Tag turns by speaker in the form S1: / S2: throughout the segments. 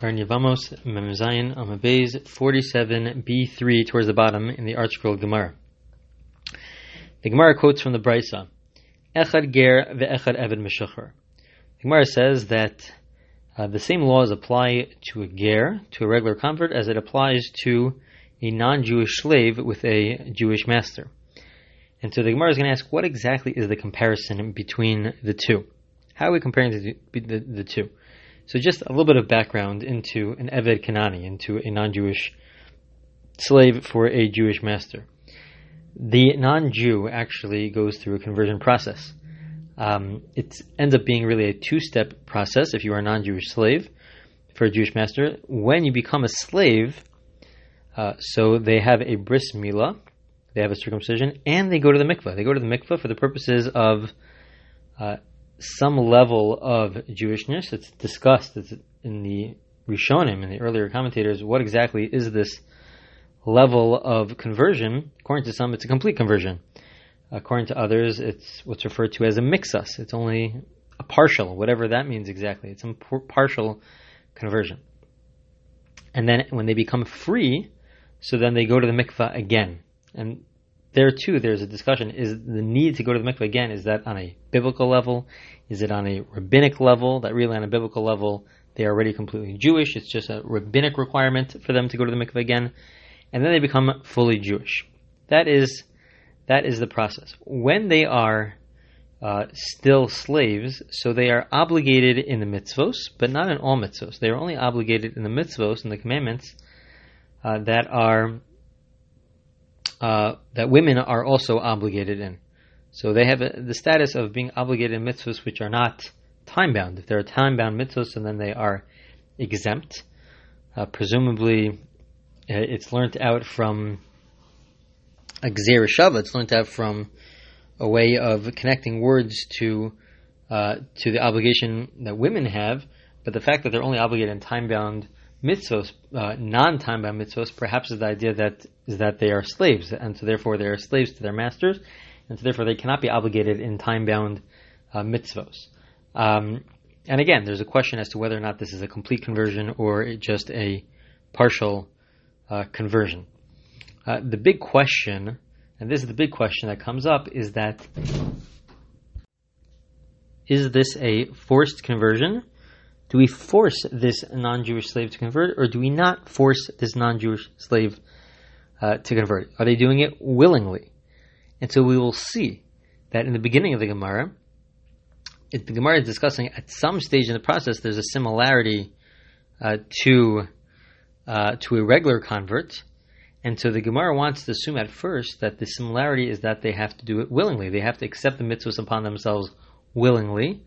S1: Bar Yevamos Memzayin Amud Beis 47b3 towards the bottom in the ArtScroll Gemara. The Gemara quotes from the Brisa, Echad Ger ve'echad Eved Meshuchar. The Gemara says that uh, the same laws apply to a ger, to a regular convert, as it applies to a non-Jewish slave with a Jewish master. And so the Gemara is going to ask, what exactly is the comparison between the two? How are we comparing the, the, the two? So just a little bit of background into an Eved Kanani, into a non-Jewish slave for a Jewish master. The non-Jew actually goes through a conversion process. Um, it ends up being really a two-step process if you are a non-Jewish slave for a Jewish master. When you become a slave, uh, so they have a bris milah, they have a circumcision, and they go to the mikveh. They go to the mikveh for the purposes of uh, some level of Jewishness. It's discussed in the Rishonim, in the earlier commentators, what exactly is this level of conversion. According to some, it's a complete conversion. According to others, it's what's referred to as a mixus. It's only a partial, whatever that means exactly. It's a partial conversion. And then when they become free, so then they go to the mikvah again. And there too, there's a discussion: is the need to go to the mikveh again? Is that on a biblical level? Is it on a rabbinic level? That really, on a biblical level, they are already completely Jewish. It's just a rabbinic requirement for them to go to the mikveh again, and then they become fully Jewish. That is that is the process. When they are uh, still slaves, so they are obligated in the mitzvos, but not in all mitzvos. They are only obligated in the mitzvos and the commandments uh, that are uh, that women are also obligated in. So they have a, the status of being obligated in mitzvahs which are not time bound. If they're time bound mitzvahs, and then they are exempt. Uh, presumably, uh, it's learned out from a shava. It's learned out from a way of connecting words to uh, to the obligation that women have. But the fact that they're only obligated in time bound mitzvos, uh, non-time bound mitzvos, perhaps is the idea that is that they are slaves, and so therefore they are slaves to their masters, and so therefore they cannot be obligated in time bound uh, mitzvos. Um, and again, there's a question as to whether or not this is a complete conversion or just a partial uh, conversion. Uh, the big question, and this is the big question that comes up, is that is this a forced conversion? Do we force this non-Jewish slave to convert, or do we not force this non-Jewish slave uh, to convert? Are they doing it willingly? And so we will see that in the beginning of the Gemara, the Gemara is discussing at some stage in the process there's a similarity uh, to uh, to a regular convert, and so the Gemara wants to assume at first that the similarity is that they have to do it willingly. They have to accept the mitzvahs upon themselves willingly,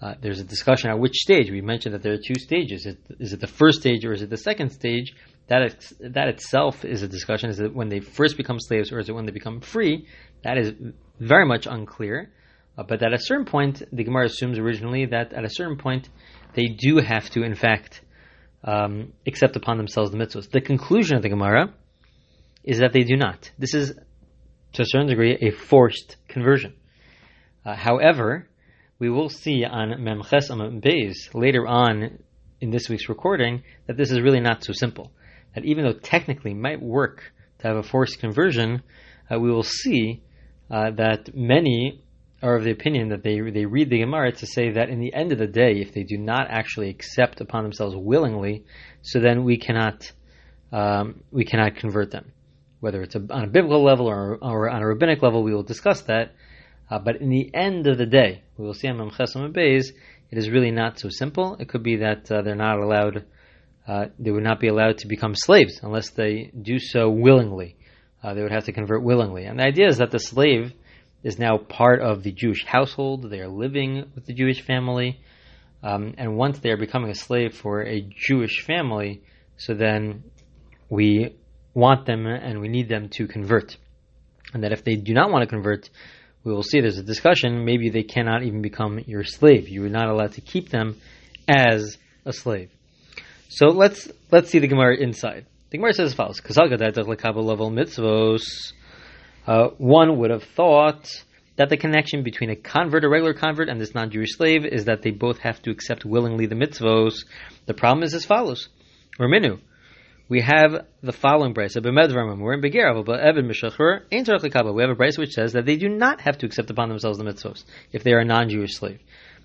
S1: uh, there's a discussion at which stage. We mentioned that there are two stages. Is it, is it the first stage or is it the second stage? That that itself is a discussion. Is it when they first become slaves or is it when they become free? That is very much unclear. Uh, but at a certain point, the Gemara assumes originally that at a certain point they do have to, in fact, um, accept upon themselves the mitzvahs. The conclusion of the Gemara is that they do not. This is, to a certain degree, a forced conversion. Uh, however, we will see on Memches Amam Beis later on in this week's recording that this is really not so simple. That even though technically might work to have a forced conversion, uh, we will see uh, that many are of the opinion that they they read the Gemara to say that in the end of the day, if they do not actually accept upon themselves willingly, so then we cannot um, we cannot convert them. Whether it's a, on a biblical level or, or on a rabbinic level, we will discuss that. Uh, but in the end of the day, we will see on Memchesim Beis, it is really not so simple. It could be that uh, they're not allowed, uh, they would not be allowed to become slaves unless they do so willingly. Uh, they would have to convert willingly. And the idea is that the slave is now part of the Jewish household. They are living with the Jewish family. Um, and once they are becoming a slave for a Jewish family, so then we want them and we need them to convert. And that if they do not want to convert, we will see there's a discussion. Maybe they cannot even become your slave. You are not allowed to keep them as a slave. So let's let's see the Gemara inside. The Gemara says as follows: level mitzvos. Uh, one would have thought that the connection between a convert, a regular convert, and this non-Jewish slave is that they both have to accept willingly the mitzvos. The problem is as follows. Raminu. We have the following price. We're in Begerav, but Evan Mishachur ain't We have a price which says that they do not have to accept upon themselves the mitzvos if they are a non-Jewish slave.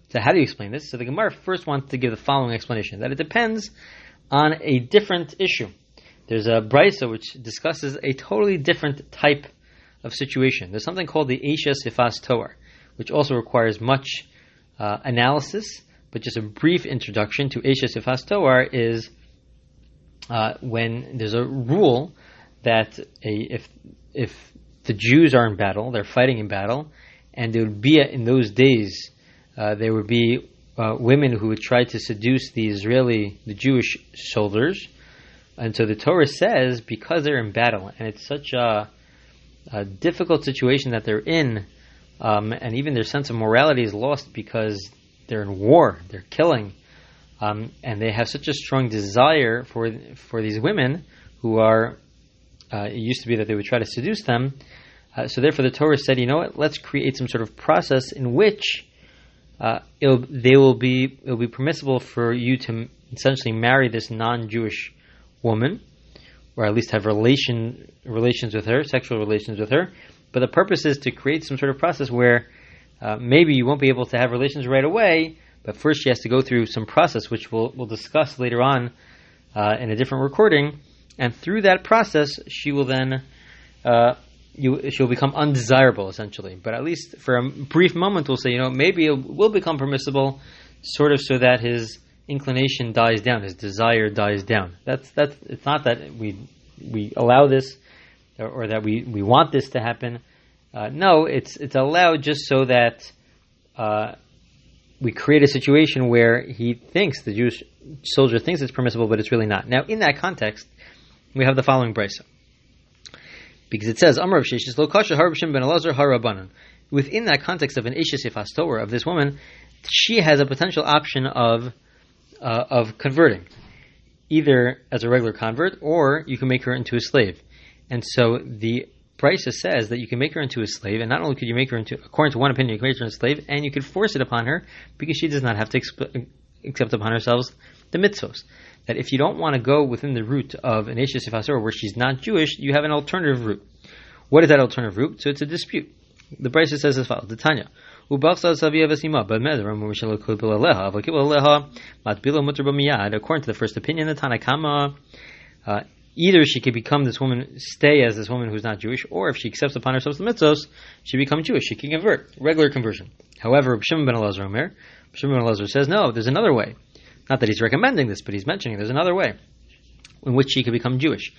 S1: So how do you explain this? So the Gemara first wants to give the following explanation that it depends on a different issue. There's a brisa which discusses a totally different type of situation. There's something called the Esha Sifas Toar, which also requires much uh, analysis, but just a brief introduction to Esha Sifas Toar is uh, when there's a rule that a, if if the Jews are in battle, they're fighting in battle, and there would be in those days uh, there would be uh, women who would try to seduce the Israeli, the Jewish soldiers, and so the Torah says because they're in battle, and it's such a a difficult situation that they're in, um, and even their sense of morality is lost because they're in war, they're killing, um, and they have such a strong desire for for these women who are. Uh, it used to be that they would try to seduce them, uh, so therefore the Torah said, you know what? Let's create some sort of process in which uh, they will be it will be permissible for you to essentially marry this non-Jewish woman or at least have relation relations with her, sexual relations with her. But the purpose is to create some sort of process where uh, maybe you won't be able to have relations right away, but first she has to go through some process, which we'll, we'll discuss later on uh, in a different recording. And through that process, she will then uh, you, she'll become undesirable, essentially. But at least for a brief moment, we'll say, you know, maybe it will become permissible, sort of so that his inclination dies down, his desire dies down. That's that's. It's not that we we allow this or, or that we, we want this to happen. Uh, no, it's it's allowed just so that uh, we create a situation where he thinks the Jewish soldier thinks it's permissible, but it's really not. Now, in that context, we have the following brisa because it says Amar of Lo Kasha Harbashim Ben Elazar Harabanan. Within that context of an Ishis Ifastor of this woman, she has a potential option of uh, of converting, either as a regular convert or you can make her into a slave. And so the Brisa says that you can make her into a slave, and not only could you make her into, according to one opinion, you can make her into a slave, and you could force it upon her because she does not have to exp- accept upon herself the mitzvos. That if you don't want to go within the route of an Eshes Sifasor where she's not Jewish, you have an alternative route. What is that alternative route? So it's a dispute. The Brisa says as follows: The Tanya. According to the first opinion, the Tanna Kamma, uh, either she could become this woman, stay as this woman who's not Jewish, or if she accepts upon herself the mitzvos, she becomes Jewish. She can convert, regular conversion. However, Shimon ben Elazar Omer, Shimon ben Elazar says, no, there's another way. Not that he's recommending this, but he's mentioning there's another way in which she could become Jewish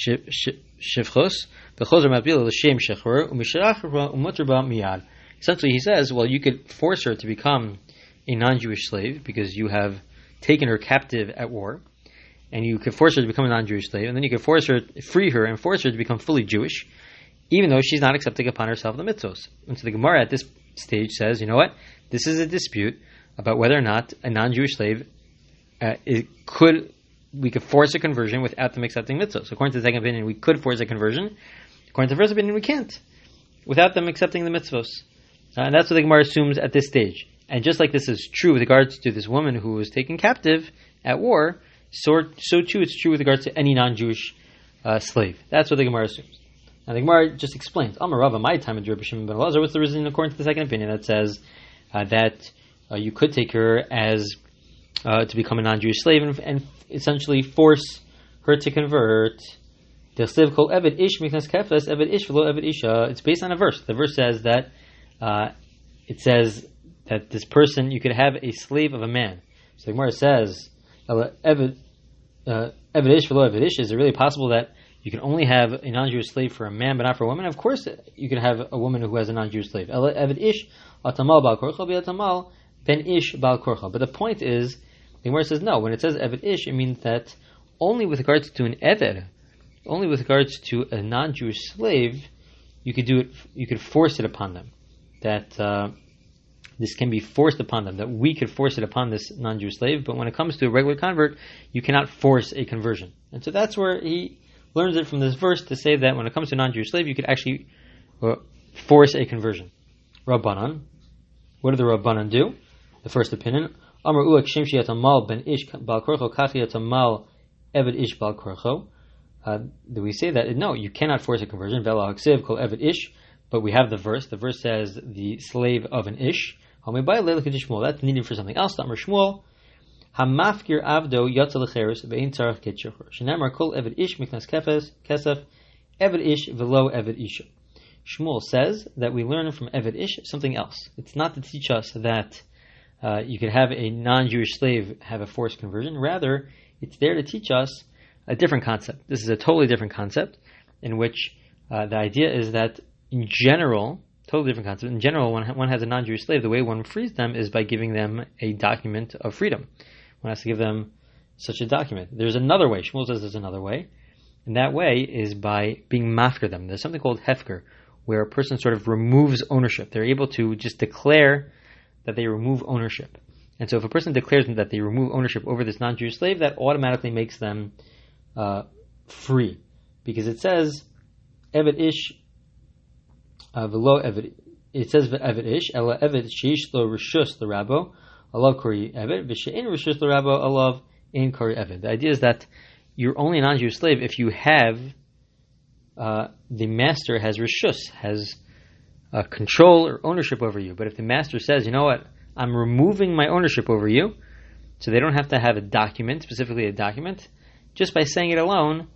S1: shivchos, l'shem miyad. Essentially, he says, well, you could force her to become a non-Jewish slave because you have taken her captive at war, and you could force her to become a non-Jewish slave, and then you could force her, free her, and force her to become fully Jewish, even though she's not accepting upon herself the mitzvos. And so the Gemara at this stage says, you know what? This is a dispute about whether or not a non-Jewish slave uh, could we could force a conversion without them accepting mitzvah. So according to the second opinion, we could force a conversion. According to the first opinion, we can't without them accepting the mitzvahs. Uh, and that's what the Gemara assumes at this stage. And just like this is true with regards to this woman who was taken captive at war, so, so too it's true with regards to any non-Jewish uh, slave. That's what the Gemara assumes. Now the Gemara just explains, Amar Rava, my time in Rabbi Shimon ben Elazar, what's the reason according to the second opinion that says uh, that uh, you could take her as uh, to become a non-Jewish slave and, and, essentially force her to convert. The slave called Eved Ish Miknas Kefes Eved Ish Velo Eved Isha. It's based on a verse. The verse says that uh, it says that this person you could have a slave of a man. So the Gemara says, "Evid uh, ish for. Is it really possible that you can only have a non-Jewish slave for a man, but not for a woman? Of course, you can have a woman who has a non-Jewish slave. Evid ish atamal bal korcha atamal ben ish bal. But the point is the Gemara says no. When it says Eved Ish, it means that only with regards to an Eved, only with regards to a non-Jewish slave, you could do it. You could force it upon them. That uh, this can be forced upon them. That we could force it upon this non-Jewish slave. But when it comes to a regular convert, you cannot force a conversion. And so that's where he learns it from this verse to say that when it comes to a non-Jewish slave, you could actually uh, force a conversion. Rabbanan. What did the Rabbanan do? The first opinion. Amar uak mal ben ish bal korcho kachi mal eved ish bal korcho. Uh, do we say that? No, you cannot force a conversion. Vela haksiv kol eved ish. But we have the verse. The verse says the slave of an ish. That's needed for something else. Amar Shmuel. Hamafkir avdo yotza lecheres ve'in tzarach ketshachor. Shenamar kol eved ish miknas kefes kesef eved ish velo eved isha. Shmuel says that we learn from Eved Ish something else. It's not to teach us that uh, you could have a non-Jewish slave have a forced conversion. Rather, it's there to teach us a different concept. This is a totally different concept in which uh, the idea is that in general, totally different concept. In general, when one has a non-Jewish slave, the way one frees them is by giving them a document of freedom. One has to give them such a document. There's another way. Shmuel says there's another way. And that way is by being mafker them. There's something called hefker, where a person sort of removes ownership. They're able to just declare that they remove ownership. And so if a person declares that they remove ownership over this non-Jewish slave, that automatically makes them uh, free. Because it says, Eved Ish, velo Eved, it says Eved Ish, Ela Eved Sheish Lo Rishus the Rabo, Alav Kori Eved, Vishein Rishus the Rabo, Alav In Kori Eved. The idea is that you're only a non-Jewish slave if you have uh, the master has rishus, has uh, control or ownership over you. But if the master says, you know what, I'm removing my ownership over you, so they don't have to have a document, specifically a document, just by saying it alone,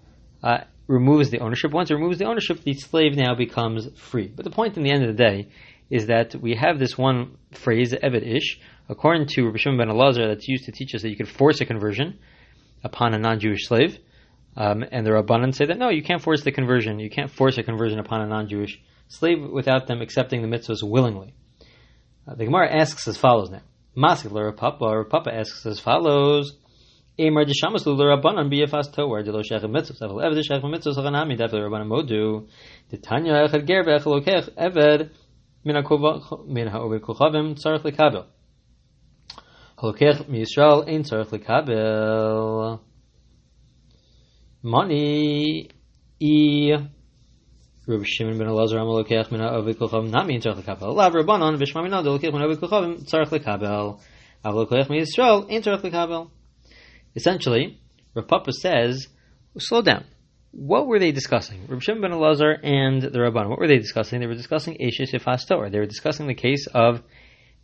S1: uh, removes the ownership. Once it removes the ownership, the slave now becomes free. But the point in the end of the day is that we have this one phrase, Eved Ish, according to Rabbi Shimon ben Elazar, that's used to teach us that you could force a conversion upon a non-Jewish slave. Um, and the Rabbanan say that no, you can't force the conversion. You can't force a conversion upon a non-Jewish slave without them accepting the mitzvahs willingly. Uh, the Gemara asks as follows now. Masik Papa, Rav Papa asks as follows. Amar Dishamas Lula Rabbanan Biyafas Toar Dilo Shechem Mitzvahs Aval Eved Shechem Mitzvahs Hanami Dafel Rabbanan Modu Titanya Echad Ger Ve'echel Okech Eved Min HaOved Kochavim Tzarech Lekabel Halokech MiYisrael Ein Tzarech Lekabel money e Rabbi Shimon ben Elazar am lokech min ha'ovid kolchavim not mean tzarech lekabel. Lav Rabbanon v'shma min adol lokech min ha'ovid kolchavim tzarech lekabel. Av lokech min Yisrael ain't tzarech lekabel. Essentially, Rav Papa says, slow down. What were they discussing? Rabbi Shimon ben Elazar and the Rabbanon, what were they discussing? They were discussing Eshes Yifas Toar. They were discussing the case of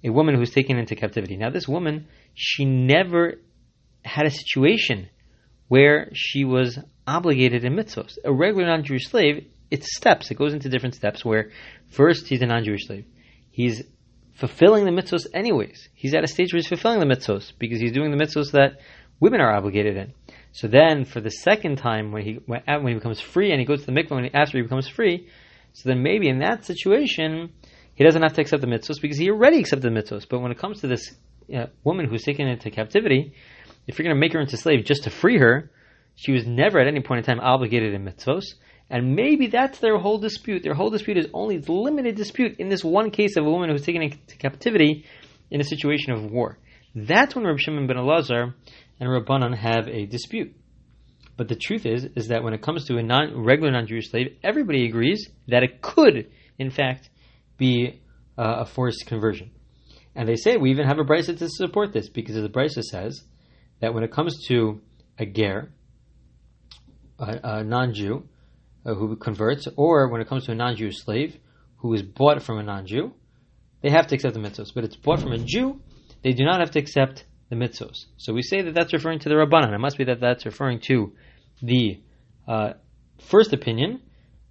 S1: a woman who was taken into captivity. Now, this woman, she never had a situation where she was obligated in mitzvahs. A regular non-Jewish slave, it's steps. It goes into different steps where first he's a non-Jewish slave. He's fulfilling the mitzvahs anyways. He's at a stage where he's fulfilling the mitzvahs because he's doing the mitzvahs that women are obligated in. So then, for the second time, when he when, when he becomes free and he goes to the mikvah he, after he becomes free, so then maybe in that situation he doesn't have to accept the mitzvahs because he already accepted the mitzvahs. But when it comes to this uh, woman who's taken into captivity, if you're going to make her into slave just to free her, she was never at any point in time obligated in mitzvos. And maybe that's their whole dispute. Their whole dispute is only limited dispute in this one case of a woman who's taken into captivity in a situation of war. That's when Rabbi Shimon ben Elazar and Rabbanan have a dispute. But the truth is, is that when it comes to a non, regular non-Jewish slave, everybody agrees that it could, in fact, be uh, a forced conversion. And they say we even have a brisa to support this because the brisa says that when it comes to a ger, a, a non-Jew uh, who converts, or when it comes to a non-Jewish slave who is bought from a non-Jew, they have to accept the mitzvos. But it's bought from a Jew, they do not have to accept the mitzvos. So we say that that's referring to the Rabbanan. It must be that that's referring to the uh, first opinion,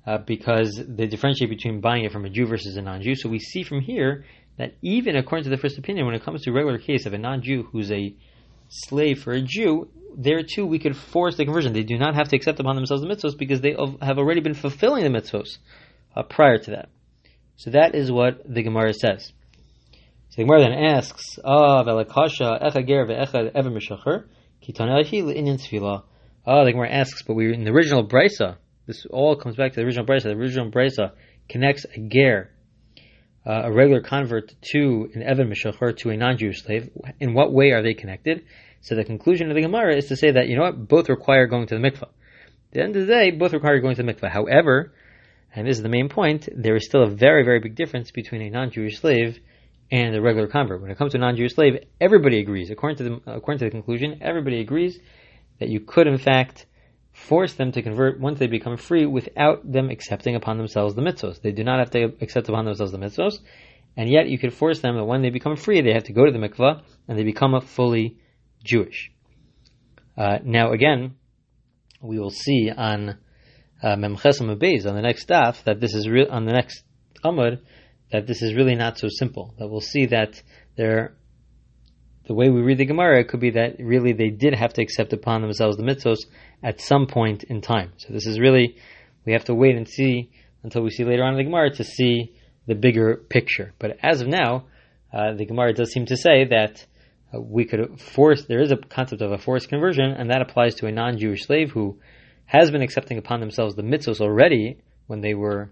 S1: uh, because they differentiate between buying it from a Jew versus a non-Jew. So we see from here that even according to the first opinion, when it comes to a regular case of a non-Jew who's a slave for a Jew, there too we could force the conversion. They do not have to accept upon themselves the mitzvos because they have already been fulfilling the mitzvos uh, prior to that. So that is what the Gemara says. So the Gemara then asks, Ah, velakasha echager ve'echad ever mishacher kitana inyan tefillah. Ah, the Gemara asks, but we in the original brisa. This all comes back to the original brisa. The original brisa connects a ger, uh, a regular convert, to an evan mishacher, to a non-Jewish slave. In what way are they connected? So the conclusion of the Gemara is to say that, you know what, both require going to the mikvah. At the end of the day, both require going to the mikvah. However, and this is the main point, there is still a very, very big difference between a non-Jewish slave and the regular convert. When it comes to a non-Jewish slave, everybody agrees. According to the, according to the conclusion, everybody agrees that you could, in fact, force them to convert once they become free without them accepting upon themselves the mitzvahs. They do not have to accept upon themselves the mitzvahs, and yet you could force them that when they become free, they have to go to the mikvah and they become a fully Jewish. Uh, now, again, we will see on uh, Memchesam Beis on the next staff that this is real on the next Amud that this is really not so simple. That we'll see that there, the way we read the Gemara, it could be that really they did have to accept upon themselves the mitzvos at some point in time. So this is really we have to wait and see until we see later on in the Gemara to see the bigger picture. But as of now, uh, the Gemara does seem to say that uh, we could force. There is a concept of a forced conversion, and that applies to a non-Jewish slave who has been accepting upon themselves the mitzvos already when they were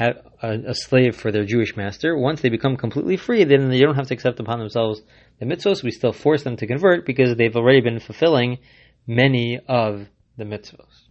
S1: a, a, slave for their Jewish master. Once they become completely free, then they don't have to accept upon themselves the mitzvos. We still force them to convert because they've already been fulfilling many of the mitzvos.